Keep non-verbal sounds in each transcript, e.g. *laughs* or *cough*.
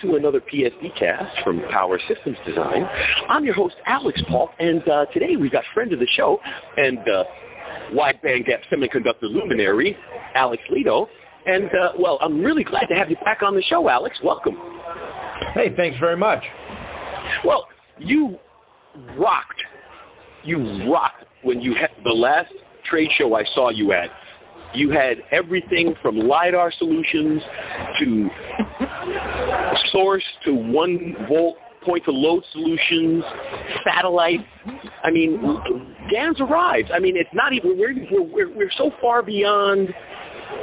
to another PSD cast from Power Systems Design. I'm your host, Alix Paultre, and uh, today we've got friend of the show and uh, wide bandgap semiconductor luminary, Alex Lidow. And, uh, well, I'm really glad to have you back on the show, Alex. Welcome. Hey, thanks very much. Well, you rocked. You rocked when you had the last trade show I saw you at. You had everything from LiDAR solutions to source to one volt point to load solutions, satellite. I mean, GaN's arrived. I mean, it's not even, we're, we're, we're so far beyond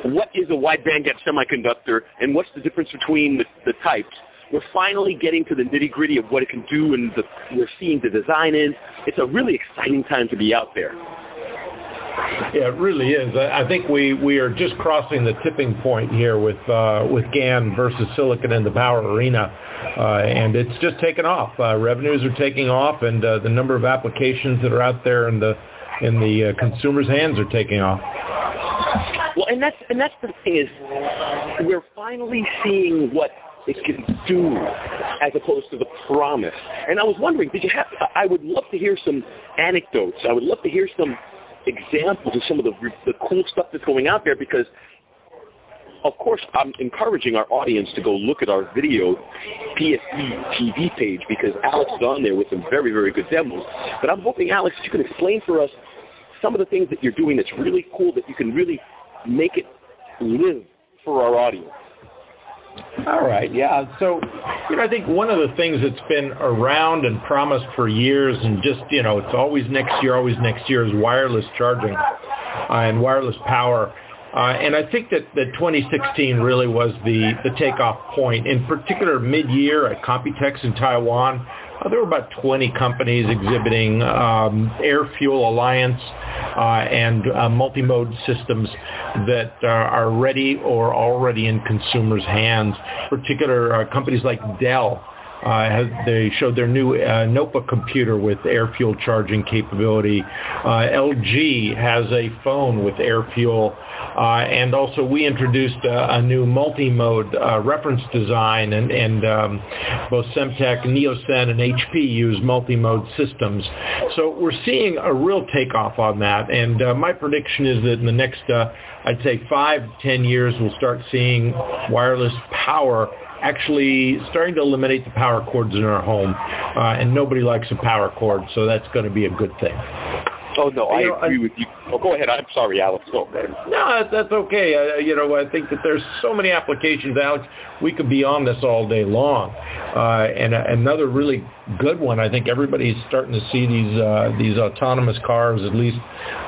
what is a wide bandgap semiconductor and what's the difference between the, the types. We're finally getting to the nitty gritty of what it can do and the, we're seeing the design in. It's a really exciting time to be out there. Yeah, it really is. I think we, we are just crossing the tipping point here with uh, with GaN versus silicon in the power arena, uh, and it's just taken off. Uh, revenues are taking off, and uh, the number of applications that are out there in the in the uh, consumer's hands are taking off. Well, and that's and that's the thing is, we're finally seeing what it can do as opposed to the promise. And I was wondering, did you have? I would love to hear some anecdotes. I would love to hear some examples of some of the, the cool stuff that's going out there because of course, I'm encouraging our audience to go look at our video PSD TV page because Alex is on there with some very, very good demos. But I'm hoping, Alex, you can explain for us some of the things that you're doing that's really cool that you can really make it live for our audience. All right, yeah. So, you know, I think one of the things that's been around and promised for years, and just you know, it's always next year, always next year, is wireless charging uh, and wireless power. Uh, and I think that, that 2016 really was the, the takeoff point. In particular, mid-year at Computex in Taiwan, there were about 20 companies exhibiting um, AirFuel Alliance uh, and uh, multi-mode systems that uh, are ready or already in consumers' hands. Particular uh, companies like Dell uh, they showed their new uh, notebook computer with AirFuel charging capability. Uh, LG has a phone with AirFuel. Uh, and also we introduced a, a new multi-mode uh, reference design and, and um, both Semtech, Neosen, and HP use multi-mode systems. So we're seeing a real takeoff on that. And uh, my prediction is that in the next, I'd say five, ten years, we'll start seeing wireless power actually starting to eliminate the power cords in our home, uh, and nobody likes a power cord, so that's going to be a good thing. Oh no, I know, agree I, with you. Oh, go ahead. I'm sorry, Alex. Go ahead. No, that's okay. Uh, you know, I think that there's so many applications, Alex. We could be on this all day long. Uh, and uh, another really good one, I think everybody's starting to see these uh, these autonomous cars, at least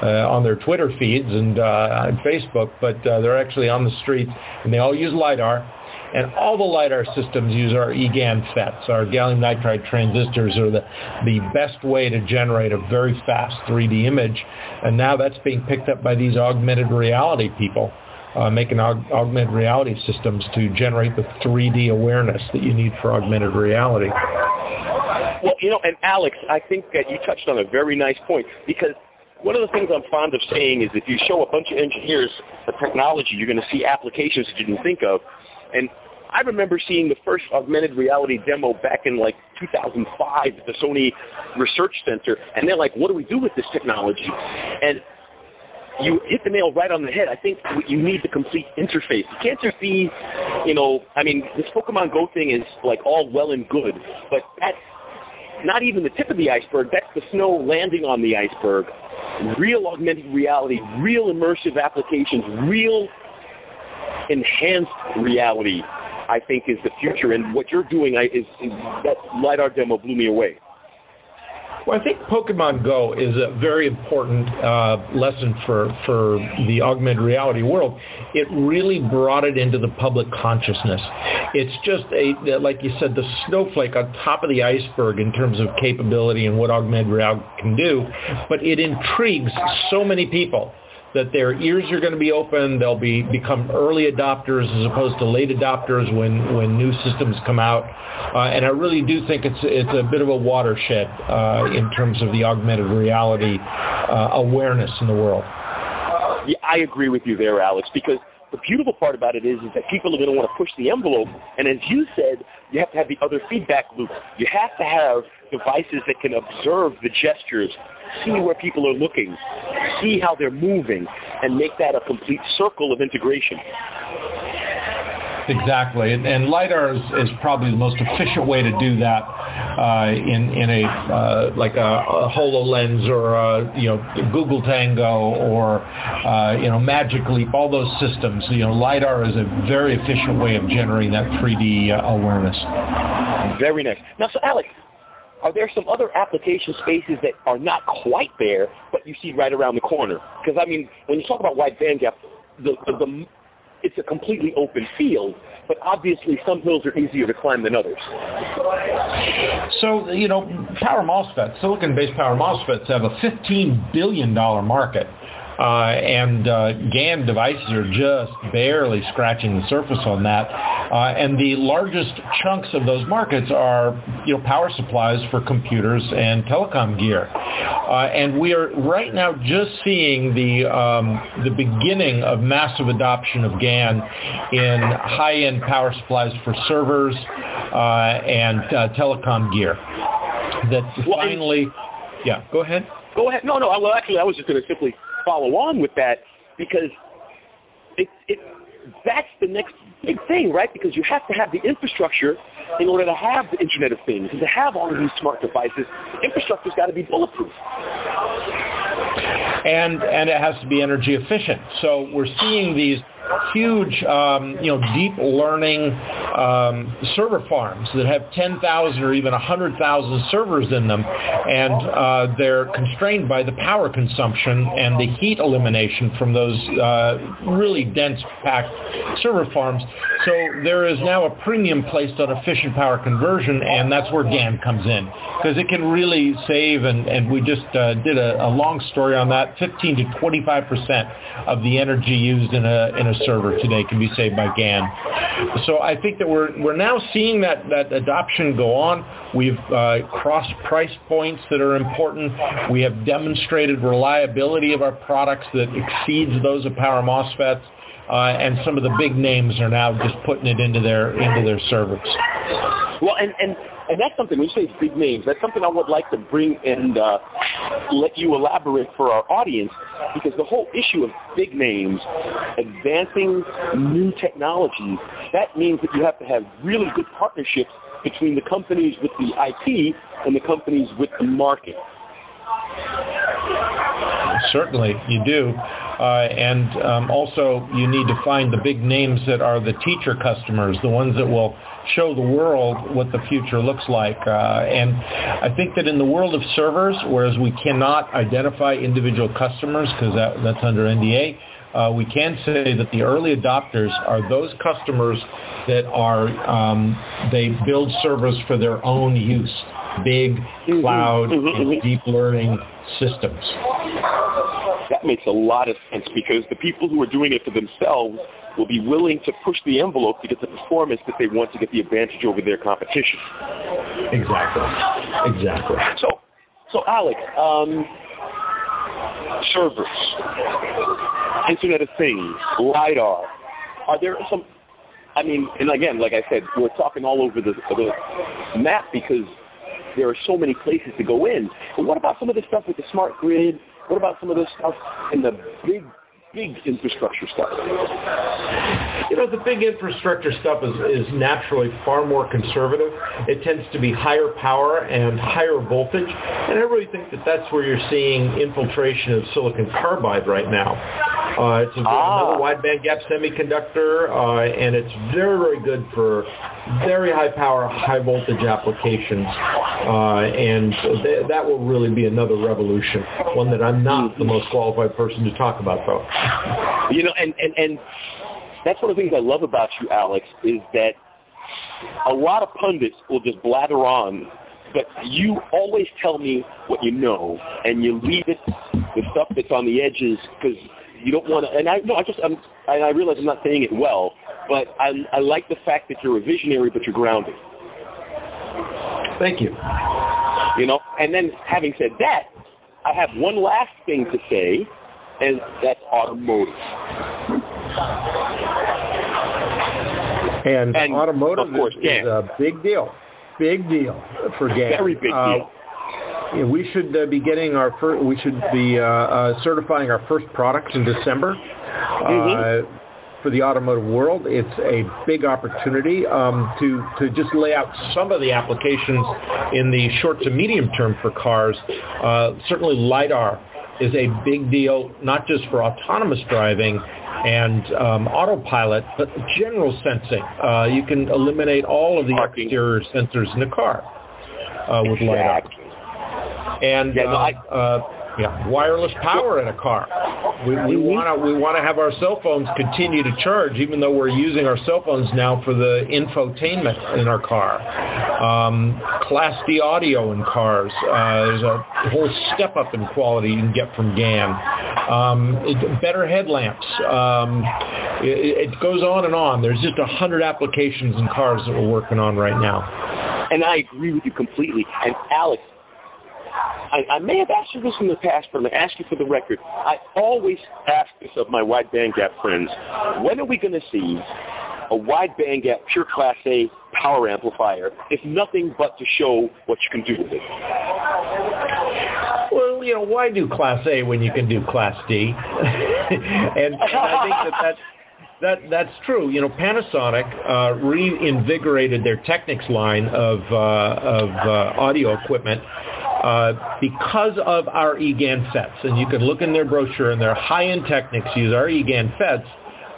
uh, on their Twitter feeds and uh, on Facebook, but uh, they're actually on the streets, and they all use lidar and all the LiDAR systems use our eGaN FETs. Our gallium nitride transistors are the, the best way to generate a very fast 3D image. And now that's being picked up by these augmented reality people. Uh, making aug- augmented reality systems to generate the 3D awareness that you need for augmented reality. Well, you know, and Alex, I think that you touched on a very nice point because one of the things I'm fond of saying is if you show a bunch of engineers the technology, you're going to see applications that you didn't think of. And I remember seeing the first augmented reality demo back in like 2005 at the Sony Research Center, and they're like, what do we do with this technology? And you hit the nail right on the head. I think you need the complete interface. You can't just be, you know, I mean, this Pokemon Go thing is like all well and good, but that's not even the tip of the iceberg. That's the snow landing on the iceberg. Real augmented reality, real immersive applications, real enhanced reality, I think, is the future. And what you're doing is, is that LiDAR demo blew me away. Well, I think Pokemon Go is a very important uh, lesson for, for the augmented reality world. It really brought it into the public consciousness. It's just a, like you said, the snowflake on top of the iceberg in terms of capability and what augmented reality can do, but it intrigues so many people that their ears are going to be open. They'll be become early adopters as opposed to late adopters when, when new systems come out. Uh, and I really do think it's it's a bit of a watershed uh, in terms of the augmented reality uh, awareness in the world. Yeah, I agree with you there, Alex, because the beautiful part about it is, is that people are going to want to push the envelope. And as you said, you have to have the other feedback loop. You have to have devices that can observe the gestures, see where people are looking, see how they're moving, and make that a complete circle of integration. Exactly, and, and lidar is, is, probably the most efficient way to do that uh, in in a uh, like a, a, Hololens or a, you know Google Tango or uh, you know Magic Leap, all those systems. You know, lidar is a very efficient way of generating that 3D uh, awareness. Very nice. Now, so Alex, are there some other application spaces that are not quite there, but you see right around the corner? Because I mean, when you talk about wide bandgap, the, the, the it's a completely open field, but obviously some hills are easier to climb than others. So, you know, power MOSFETs, silicon-based power MOSFETs have a $15 billion market. Uh, and uh, GaN devices are just barely scratching the surface on that. Uh, and the largest chunks of those markets are, you know, power supplies for computers and telecom gear. Uh, and we are right now just seeing the um, the beginning of massive adoption of GaN in high-end power supplies for servers uh, and uh, telecom gear. That well, finally, yeah, go ahead. Go ahead. No, no. Well, actually, I was just going to simply follow on with that because it, it, that's the next big thing, right? Because you have to have the infrastructure in order to have the Internet of Things and to have all of these smart devices. Infrastructure's got to be bulletproof. And and it has to be energy efficient. So we're seeing these huge, um, you know, deep learning um, server farms that have 10,000 or even 100,000 servers in them, and uh, they're constrained by the power consumption and the heat elimination from those uh, really dense packed server farms. So there is now a premium placed on efficient power conversion, and that's where GaN comes in because it can really save. And, and we just uh, did a, a long story on that. 15 to 25 percent of the energy used in a in a server today can be saved by GaN. So I think that we're we're now seeing that that adoption go on. We've uh, crossed price points that are important. We have demonstrated reliability of our products that exceeds those of power MOSFETs. Uh, and some of the big names are now just putting it into their into their servers. Well, and and and that's something, when you say big names, that's something I would like to bring and uh, let you elaborate for our audience because the whole issue of big names, advancing new technologies, that means that you have to have really good partnerships between the companies with the IP and the companies with the market. Certainly, you do. Uh, and um, also, you need to find the big names that are the teacher customers, the ones that will show the world what the future looks like. Uh, and I think that in the world of servers, whereas we cannot identify individual customers because that, that's under NDA, uh, we can say that the early adopters are those customers that are um, they build servers for their own use, big mm-hmm. cloud mm-hmm. and deep learning systems. That makes a lot of sense because the people who are doing it for themselves will be willing to push the envelope to get the performance that they want to get the advantage over their competition. Exactly. Exactly. So, so Alex, um, servers, Internet of Things, LiDAR, are there some, I mean, and again, like I said, we're talking all over the, the map because there are so many places to go in. But what about some of the stuff with the smart grid? What about some of this stuff in the big big infrastructure stuff? You know, the big infrastructure stuff is, is naturally far more conservative. It tends to be higher power and higher voltage. And I really think that that's where you're seeing infiltration of silicon carbide right now. Uh, it's a, ah. another wide band gap semiconductor, uh, and it's very, very good for very high power, high voltage applications. Uh, and th- that will really be another revolution, one that I'm not the most qualified person to talk about, though. You know, and, and, and that's one of the things I love about you, Alex, is that a lot of pundits will just blather on, but you always tell me what you know, and you leave it, the stuff that's on the edges, because you don't want to. And I no, I just I'm, I, I realize I'm not saying it well, but I I like the fact that you're a visionary, but you're grounded. Thank you. You know, and then having said that, I have one last thing to say, and that's automotive. And, and automotive course, is a big deal. Big deal for GAN. Very big uh, deal. Yeah, we should uh, be getting our first, we should be uh, uh, certifying our first product in December. Mm-hmm. Uh, for the automotive world. It's a big opportunity um, to, to just lay out some of the applications in the short to medium term for cars. Uh, certainly LiDAR is a big deal, not just for autonomous driving and um, autopilot, but general sensing. Uh, you can eliminate all of the exterior sensors in the car uh, with LiDAR. And yeah, no, I, uh, uh yeah, wireless power in a car. We want to we want to have our cell phones continue to charge, even though we're using our cell phones now for the infotainment in our car. Um, Class D audio in cars. Uh, there's a whole step up in quality you can get from GAN. Um, it, better headlamps. Um, it, it goes on and on. There's just a hundred applications in cars that we're working on right now. And I agree with you completely. And Alex, I, I may have asked you this in the past, but I'm going to ask you for the record. I always ask this of my wide bandgap friends. When are we going to see a wide bandgap pure Class A power amplifier, if nothing but to show what you can do with it? Well, you know, why do Class A when you can do Class D? *laughs* and, and I think that that's that that's true. You know, Panasonic uh, reinvigorated their Technics line of uh, of uh, audio equipment uh, because of our EGAN FETs. And you can look in their brochure, and their high-end Technics use our EGAN FETs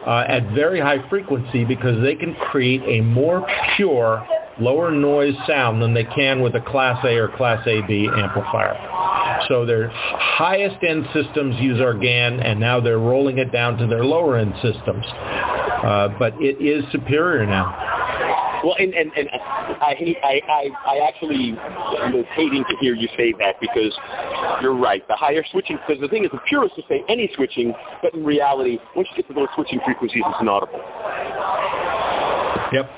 uh, at very high frequency because they can create a more pure, lower noise sound than they can with a Class A or Class AB amplifier. So their highest end systems use our GAN, and now they're rolling it down to their lower end systems. Uh, but it is superior now. Well, and, and, and I, I, I, I actually was hating to hear you say that because you're right. The higher switching, because the thing is, the purists will say any switching, but in reality, once you get to those switching frequencies, it's inaudible. Yep.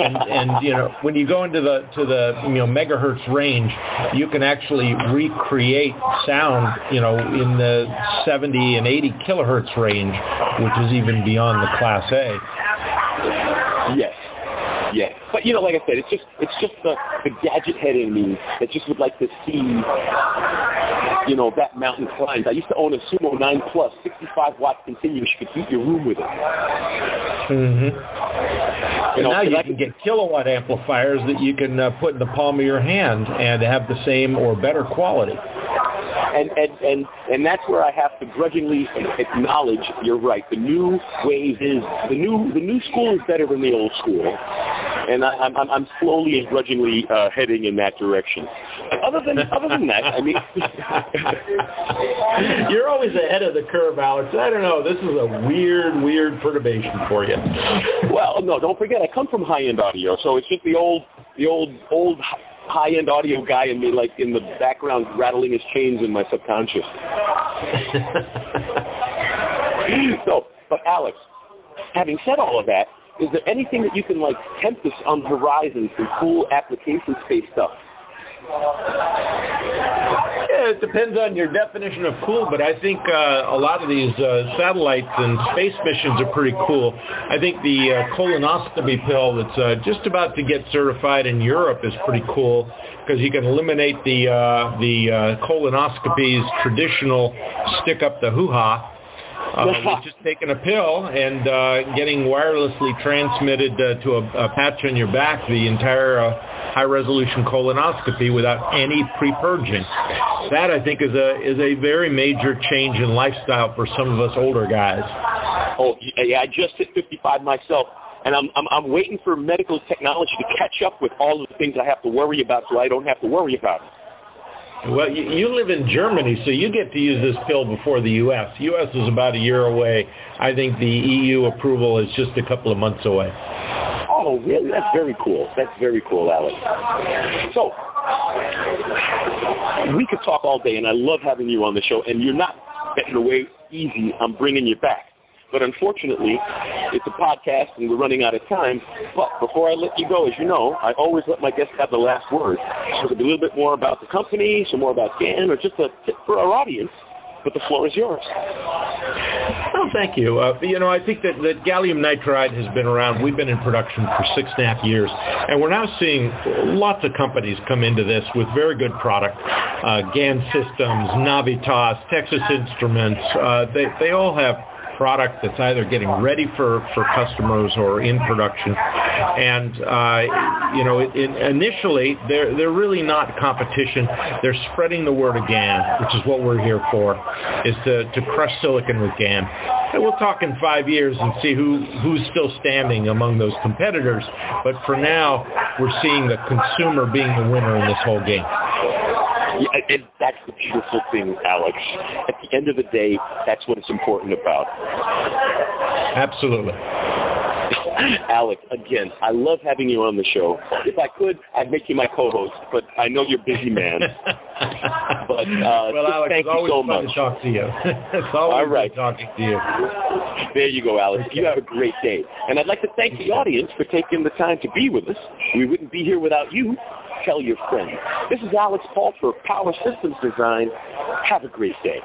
and, and you know when you go into the to the you know megahertz range, you can actually recreate sound you know in the 70 and 80 kilohertz range, which is even beyond the Class A. Yes. Yeah, but you know, like I said, it's just it's just the the gadget head in me that just would like to see, you know, that mountain climbed. I used to own a Sumo 9 Plus, 65 watt continuous. You could heat your room with it. Mm-hmm. You know, now you I can get kilowatt amplifiers that you can uh, put in the palm of your hand and have the same or better quality and and and and that's where I have to grudgingly acknowledge you're right. The new wave is the new the new school is better than the old school, and I, I'm I'm slowly and grudgingly uh, heading in that direction. Other than other than that, I mean, *laughs* you're always ahead of the curve, Alex. I don't know. This is a weird weird perturbation for you. well, no, don't forget I come from high end audio, so it's just the old the old old high-end audio guy in me, like in the background, rattling his chains in my subconscious. *laughs* so, but Alex, having said all of that, is there anything that you can like tempt us on the horizon for cool application space stuff? Yeah, it depends on your definition of cool, but I think uh, a lot of these uh, satellites and space missions are pretty cool. I think the uh, colonoscopy pill that's uh, just about to get certified in Europe is pretty cool because you can eliminate the uh, the uh, colonoscopy's traditional stick up the hoo-ha uh, with just taking a pill and uh, getting wirelessly transmitted uh, to a, a patch on your back the entire uh, high-resolution colonoscopy without any pre-purging. That, I think, is a is a very major change in lifestyle for some of us older guys. Oh, yeah, I just hit 55 myself, and I'm, I'm, I'm waiting for medical technology to catch up with all of the things I have to worry about so I don't have to worry about it. Well, you, you live in Germany, so you get to use this pill before the U.S. U.S. is about a year away. I think the EU approval is just a couple of months away. Oh, really? That's very cool. That's very cool, Alex. So, we could talk all day, and I love having you on the show, and you're not getting away easy. I'm bringing you back. But unfortunately, it's a podcast and we're running out of time. But before I let you go, as you know, I always let my guests have the last word. So a little bit more about the company, some more about GAN, or just a tip for our audience. but the floor is yours. Well, thank you. Uh, you know, I think that, that gallium nitride has been around. We've been in production for six and a half years, and we're now seeing lots of companies come into this with very good product. Uh, GaN Systems, Navitas, Texas Instruments, uh, they, they all have product that's either getting ready for, for customers or in production. And, uh, you know, it, it, initially, they're, they're really not competition. They're spreading the word of GaN, which is what we're here for, is to, to crush silicon with GaN. And we'll talk in five years and see who, who's still standing among those competitors. But for now, we're seeing the consumer being the winner in this whole game. Yeah, and that's the beautiful thing, Alex. At the end of the day, that's what it's important about. Absolutely. *laughs* Alex, again, I love having you on the show. If I could, I'd make you my co-host, but I know you're a busy man. *laughs* but uh, well, Alex, thank you so much. To talk to you. *laughs* it's always All right. talking to you. There you go, Alex. You have a great day. And I'd like to thank the audience for taking the time to be with us. We wouldn't be here without you. Tell your friends. This is Alix Paultre for Power Systems Design. Have a great day.